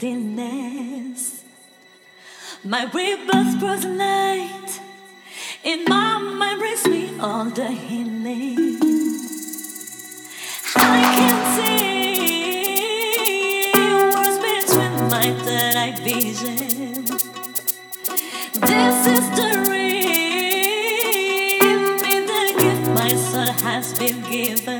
stillness. My rebirth brought light. In my mind brings me all the healing. I can see words between my third eye vision. This is the real, the gift my soul has been given.